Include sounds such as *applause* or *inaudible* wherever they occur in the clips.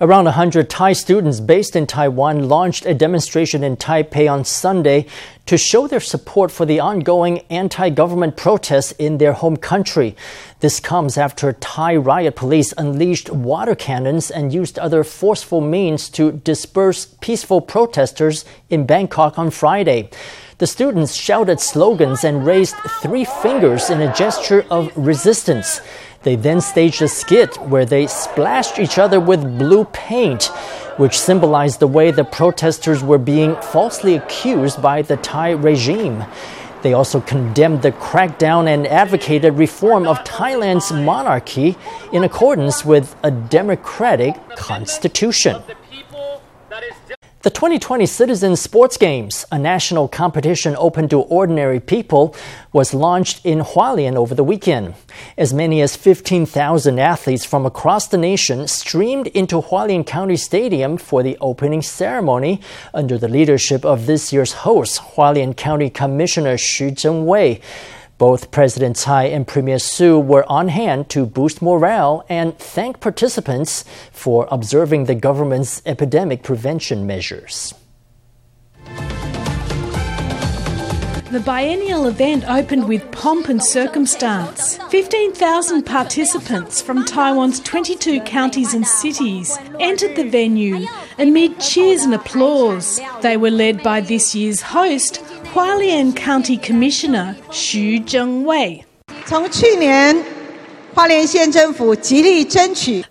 Around 100 Thai students based in Taiwan launched a demonstration in Taipei on Sunday to show their support for the ongoing anti government protests in their home country. This comes after Thai riot police unleashed water cannons and used other forceful means to disperse peaceful protesters in Bangkok on Friday. The students shouted slogans and raised three fingers in a gesture of resistance. They then staged a skit where they splashed each other with blue paint, which symbolized the way the protesters were being falsely accused by the Thai regime. They also condemned the crackdown and advocated reform of Thailand's monarchy in accordance with a democratic constitution. The 2020 Citizen Sports Games, a national competition open to ordinary people, was launched in Hualien over the weekend. As many as 15,000 athletes from across the nation streamed into Hualien County Stadium for the opening ceremony under the leadership of this year's host, Hualien County Commissioner Xu Zhenwei. Both President Tsai and Premier Su were on hand to boost morale and thank participants for observing the government's epidemic prevention measures. The biennial event opened with pomp and circumstance. 15,000 participants from Taiwan's 22 counties and cities entered the venue amid cheers and applause. They were led by this year's host, Hualien County Commissioner Xu Zhenwei.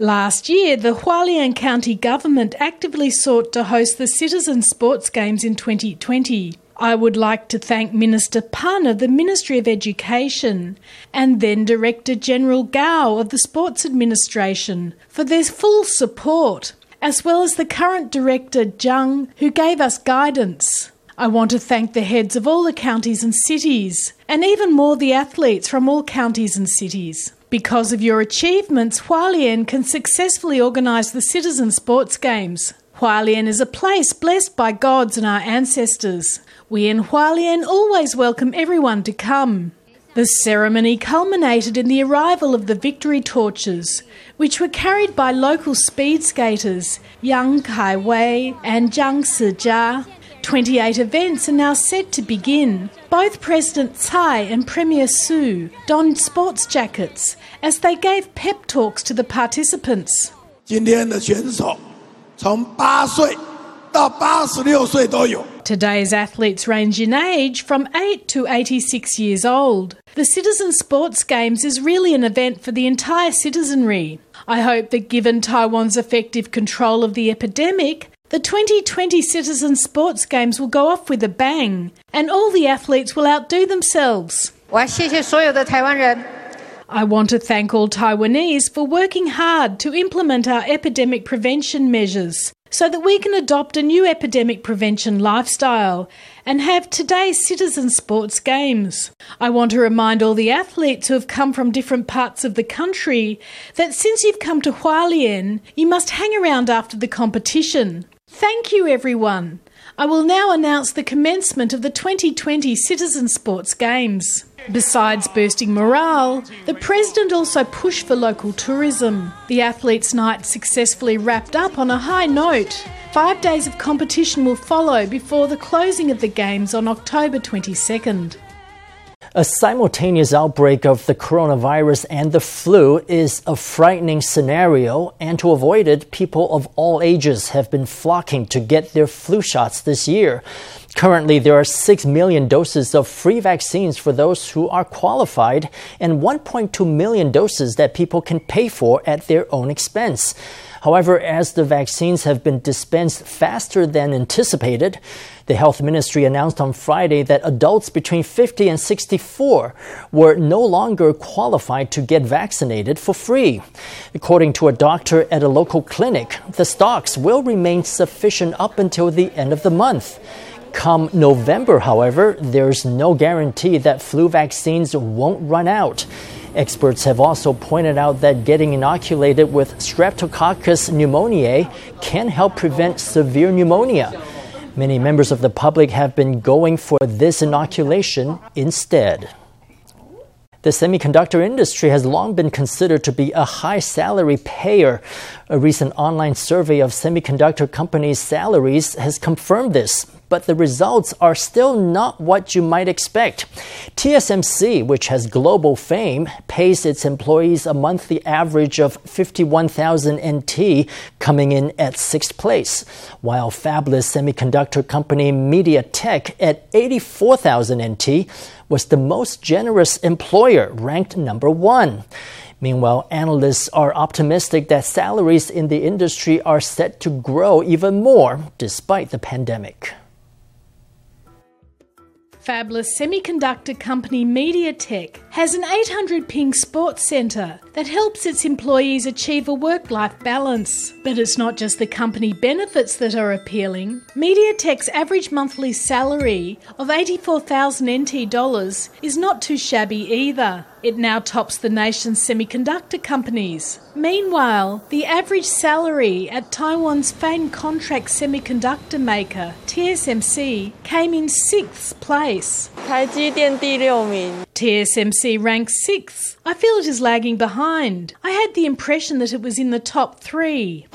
Last year, the Hualien County government actively sought to host the Citizen Sports Games in 2020. I would like to thank Minister Pan of the Ministry of Education and then Director General Gao of the Sports Administration for their full support, as well as the current Director Zhang who gave us guidance. I want to thank the heads of all the counties and cities, and even more the athletes from all counties and cities. Because of your achievements, Hualien can successfully organise the Citizen Sports Games. Hualien is a place blessed by gods and our ancestors. We in Hualien always welcome everyone to come. The ceremony culminated in the arrival of the victory torches, which were carried by local speed skaters Yang Kai Wei and Zhang Sijia. 28 events are now set to begin. Both President Tsai and Premier Su donned sports jackets as they gave pep talks to the participants. 今天的选手从八岁到八十六岁都有。 Today's athletes range in age from 8 to 86 years old. The Citizen Sports Games is really an event for the entire citizenry. I hope that given Taiwan's effective control of the epidemic, the 2020 Citizen Sports Games will go off with a bang, and all the athletes will outdo themselves. I want to thank all Taiwanese for working hard to implement our epidemic prevention measures so that we can adopt a new epidemic prevention lifestyle and have today's citizen sports games. I want to remind all the athletes who have come from different parts of the country that since you've come to Hualien, you must hang around after the competition. Thank you, everyone. I will now announce the commencement of the 2020 Citizen Sports Games. Besides boosting morale, the President also pushed for local tourism. The Athletes' Night successfully wrapped up on a high note. Five days of competition will follow before the closing of the Games on October 22nd. A simultaneous outbreak of the coronavirus and the flu is a frightening scenario, and to avoid it, people of all ages have been flocking to get their flu shots this year. Currently, there are 6 million doses of free vaccines for those who are qualified, and 1.2 million doses that people can pay for at their own expense. However, as the vaccines have been dispensed faster than anticipated, the health ministry announced on Friday that adults between 50 and 64 were no longer qualified to get vaccinated for free. According to a doctor at a local clinic, the stocks will remain sufficient up until the end of the month. Come November, however, there's no guarantee that flu vaccines won't run out. Experts have also pointed out that getting inoculated with Streptococcus pneumoniae can help prevent severe pneumonia. Many members of the public have been going for this inoculation instead. The semiconductor industry has long been considered to be a high salary payer. A recent online survey of semiconductor companies' salaries has confirmed this but the results are still not what you might expect. TSMC, which has global fame, pays its employees a monthly average of 51,000 NT, coming in at sixth place, while fabless semiconductor company MediaTek at 84,000 NT was the most generous employer, ranked number one. Meanwhile, analysts are optimistic that salaries in the industry are set to grow even more despite the pandemic. Fabless semiconductor company MediaTek has an 800 ping sports centre that helps its employees achieve a work life balance. But it's not just the company benefits that are appealing. MediaTek's average monthly salary of 84,000 NT dollars is not too shabby either. It now tops the nation's semiconductor companies. Meanwhile, the average salary at Taiwan's famed contract semiconductor maker, TSMC, came in sixth place. TSMC ranks sixth. I feel it is lagging behind. I had the impression that it was in the top three.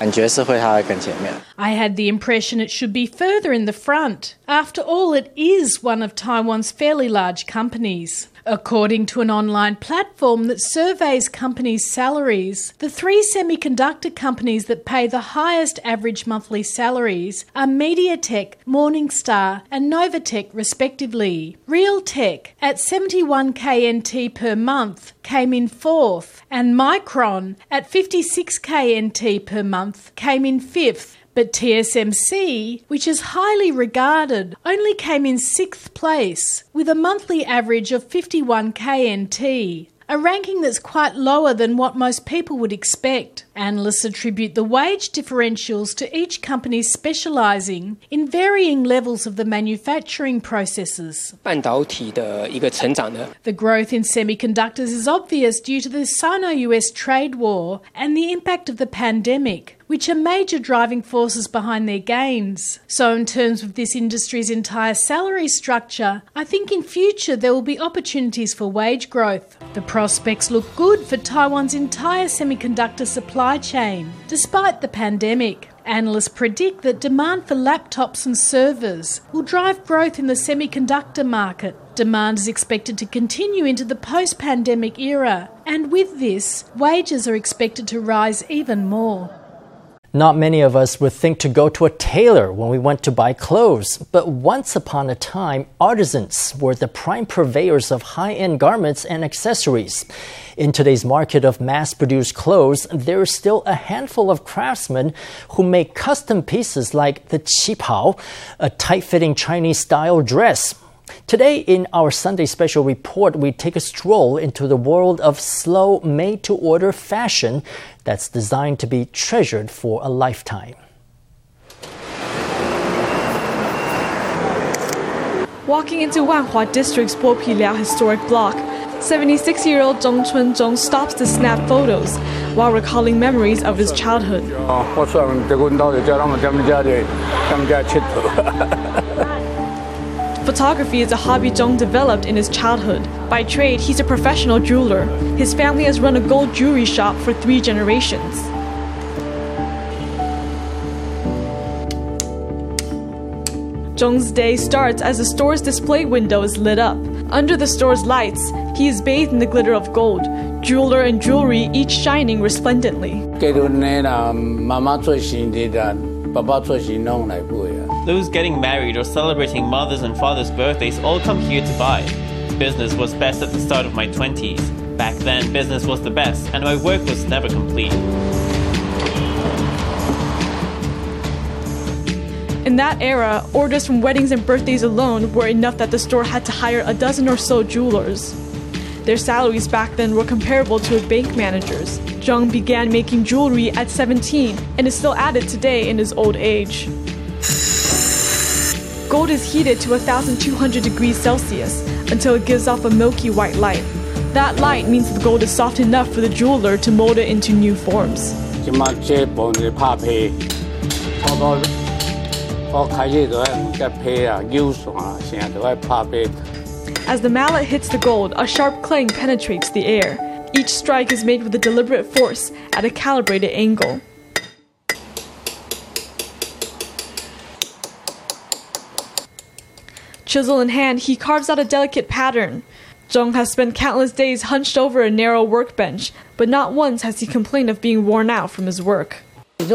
I had the impression it should be further in the front. After all, it is one of Taiwan's fairly large companies. According to an online platform that surveys companies' salaries, the three semiconductor companies that pay the highest average monthly salaries are MediaTek, Morningstar, and Novatek, respectively. Realtek, at 71 KNT per month, came in fourth, and Micron, at 56 KNT per month, came in fifth. But TSMC, which is highly regarded, only came in sixth place with a monthly average of 51 KNT a ranking that's quite lower than what most people would expect. Analysts attribute the wage differentials to each company specialising in varying levels of the manufacturing processes. The growth in semiconductors is obvious due to the Sino US trade war and the impact of the pandemic which are major driving forces behind their gains. So, in terms of this industry's entire salary structure, I think in future there will be opportunities for wage growth. The prospects look good for Taiwan's entire semiconductor supply chain, despite the pandemic. Analysts predict that demand for laptops and servers will drive growth in the semiconductor market. Demand is expected to continue into the post pandemic era, and with this, wages are expected to rise even more. Not many of us would think to go to a tailor when we went to buy clothes, but once upon a time, artisans were the prime purveyors of high end garments and accessories. In today's market of mass produced clothes, there is still a handful of craftsmen who make custom pieces like the qipao, a tight fitting Chinese style dress. Today, in our Sunday special report, we take a stroll into the world of slow, made to order fashion that's designed to be treasured for a lifetime. Walking into Wanhua District's Bo historic block, 76 year old Zhong Chun Zhong stops to snap photos while recalling memories of his childhood. *laughs* *laughs* Photography is a hobby Zhong developed in his childhood. By trade, he's a professional jeweler. His family has run a gold jewelry shop for three generations. Zhong's day starts as the store's display window is lit up. Under the store's lights, he is bathed in the glitter of gold, jeweler and jewelry each shining resplendently. Those getting married or celebrating mothers and fathers' birthdays all come here to buy. Business was best at the start of my 20s. Back then, business was the best, and my work was never complete. In that era, orders from weddings and birthdays alone were enough that the store had to hire a dozen or so jewelers. Their salaries back then were comparable to a bank manager's. Zhong began making jewelry at 17 and is still at it today in his old age. Gold is heated to 1200 degrees Celsius until it gives off a milky white light. That light means the gold is soft enough for the jeweler to mold it into new forms. As the mallet hits the gold, a sharp clang penetrates the air. Each strike is made with a deliberate force at a calibrated angle. Chisel in hand, he carves out a delicate pattern. Zhong has spent countless days hunched over a narrow workbench, but not once has he complained of being worn out from his work. If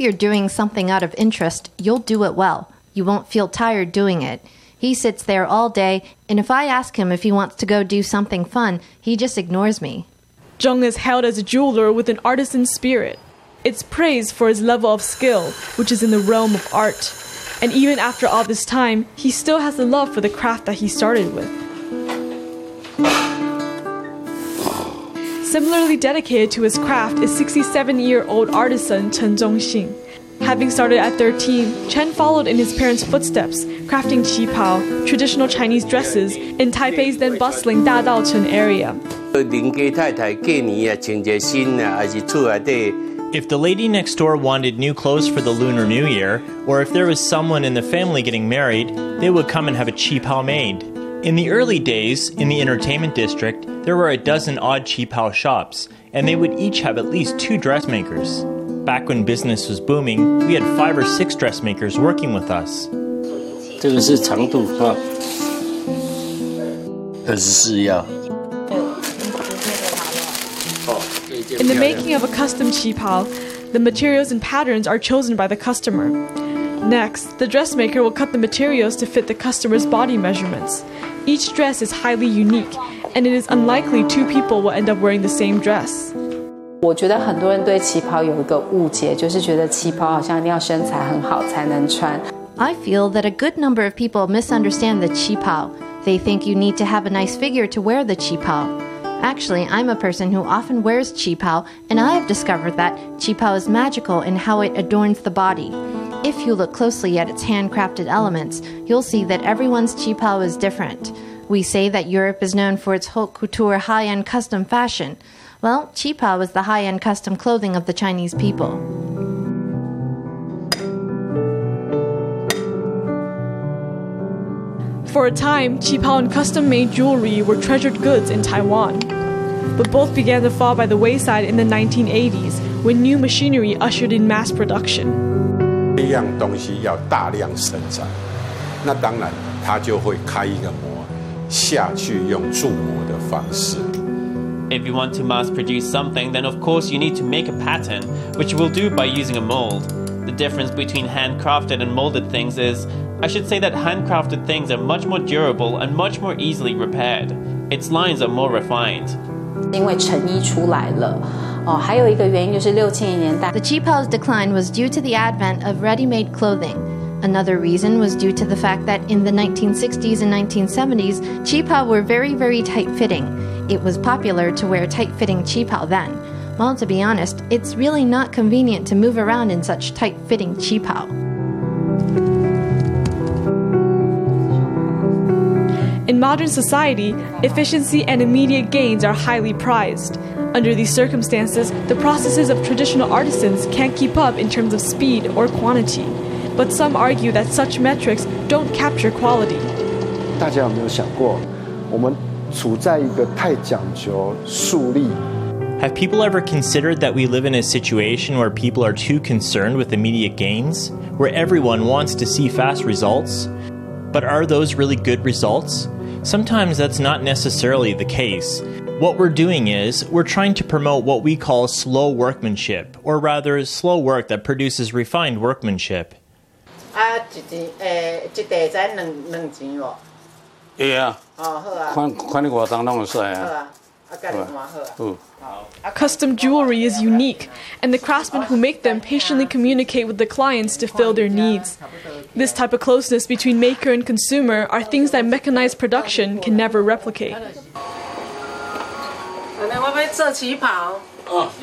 you're doing something out of interest, you'll do it well. You won't feel tired doing it. He sits there all day, and if I ask him if he wants to go do something fun, he just ignores me. Zhong is hailed as a jeweler with an artisan spirit. It's praised for his level of skill, which is in the realm of art. And even after all this time, he still has a love for the craft that he started with. Similarly dedicated to his craft is 67 year old artisan Chen Zhongxing. Having started at 13, Chen followed in his parents' footsteps, crafting qipao, traditional Chinese dresses, in Taipei's then bustling Da Dadaocheng area. If the lady next door wanted new clothes for the Lunar New Year, or if there was someone in the family getting married, they would come and have a qipao made. In the early days, in the entertainment district, there were a dozen odd qipao shops, and they would each have at least two dressmakers. Back when business was booming, we had five or six dressmakers working with us. 这个是长度啊，二十四腰。In the making of a custom qipao, the materials and patterns are chosen by the customer. Next, the dressmaker will cut the materials to fit the customer's body measurements. Each dress is highly unique, and it is unlikely two people will end up wearing the same dress. 我觉得很多人对旗袍有一个误解，就是觉得旗袍好像一定要身材很好才能穿。I feel that a good number of people misunderstand the qipao. They think you need to have a nice figure to wear the qipao. Actually, I'm a person who often wears qipao, and I have discovered that qipao is magical in how it adorns the body. If you look closely at its handcrafted elements, you'll see that everyone's qipao is different. We say that Europe is known for its haute couture high end custom fashion. Well, qipao is the high end custom clothing of the Chinese people. For a time, qipao and custom made jewelry were treasured goods in Taiwan. But both began to fall by the wayside in the 1980s when new machinery ushered in mass production. 一样东西要大量生产，那当然它就会开一个模下去，用铸模的方式。If you want to mass produce something, then of course you need to make a pattern, which you will do by using a mold. The difference between handcrafted and molded things is I should say that handcrafted things are much more durable and much more easily repaired. Its lines are more refined. The Qipao's decline was due to the advent of ready-made clothing. Another reason was due to the fact that in the 1960s and 1970s, qipao were very, very tight fitting. It was popular to wear tight fitting qipao then. Well, to be honest, it's really not convenient to move around in such tight fitting qipao. modern society, efficiency and immediate gains are highly prized. Under these circumstances, the processes of traditional artisans can't keep up in terms of speed or quantity. But some argue that such metrics don't capture quality. 大家有没有想过，我们处在一个太讲究速率 Have people ever considered that we live in a situation where people are too concerned with immediate gains? Where everyone wants to see fast results? But are those really good results? Sometimes that's not necessarily the case. What we're doing is, we're trying to promote what we call slow workmanship, or rather, slow work that produces refined workmanship. 啊，一地诶，一地才两两钱喎。会啊。 Custom jewelry is unique, and the craftsmen who make them patiently communicate with the clients to fill their needs. This type of closeness between maker and consumer are things that mechanized production can never replicate. Oh,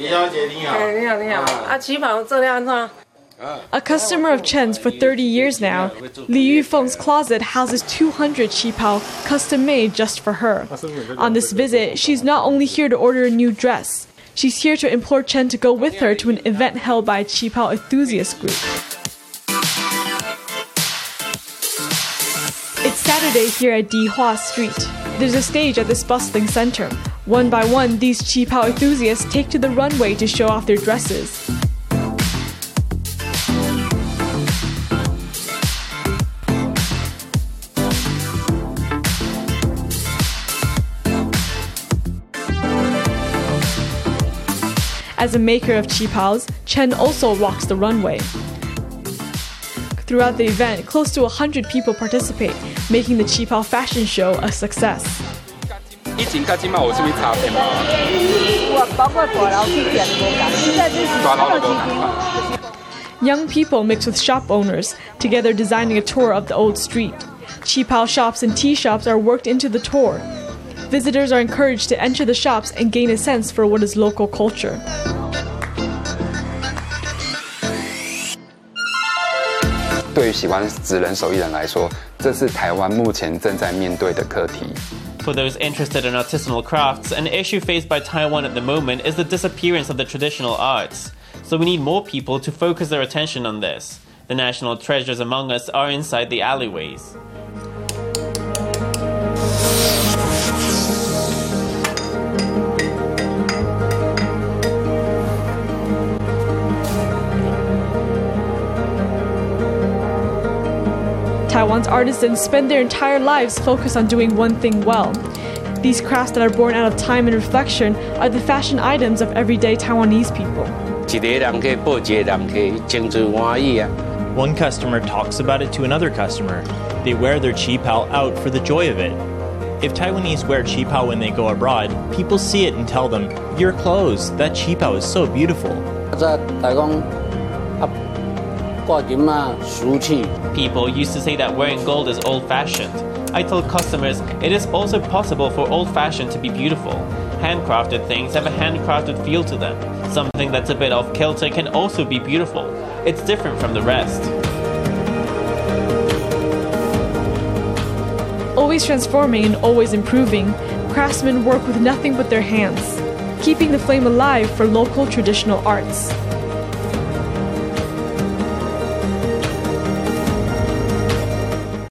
a customer of Chen's for 30 years now, Li Yufeng's closet houses 200 qipao custom made just for her. On this visit, she's not only here to order a new dress, she's here to implore Chen to go with her to an event held by a qipao enthusiast group. It's Saturday here at Dihua Street. There's a stage at this bustling center. One by one, these qipao enthusiasts take to the runway to show off their dresses. As a maker of qipaos, Chen also rocks the runway. Throughout the event, close to 100 people participate, making the qipao fashion show a success. Young people mix with shop owners, together designing a tour of the old street. Qipao shops and tea shops are worked into the tour, Visitors are encouraged to enter the shops and gain a sense for what is local culture. For those interested in artisanal crafts, an issue faced by Taiwan at the moment is the disappearance of the traditional arts. So we need more people to focus their attention on this. The national treasures among us are inside the alleyways. Taiwan's artisans spend their entire lives focused on doing one thing well. These crafts that are born out of time and reflection are the fashion items of everyday Taiwanese people. One customer talks about it to another customer. They wear their qi pao out for the joy of it. If Taiwanese wear qi pao when they go abroad, people see it and tell them, Your clothes, that qi pao is so beautiful. People used to say that wearing gold is old fashioned. I told customers it is also possible for old fashioned to be beautiful. Handcrafted things have a handcrafted feel to them. Something that's a bit off kilter can also be beautiful. It's different from the rest. Always transforming and always improving, craftsmen work with nothing but their hands, keeping the flame alive for local traditional arts.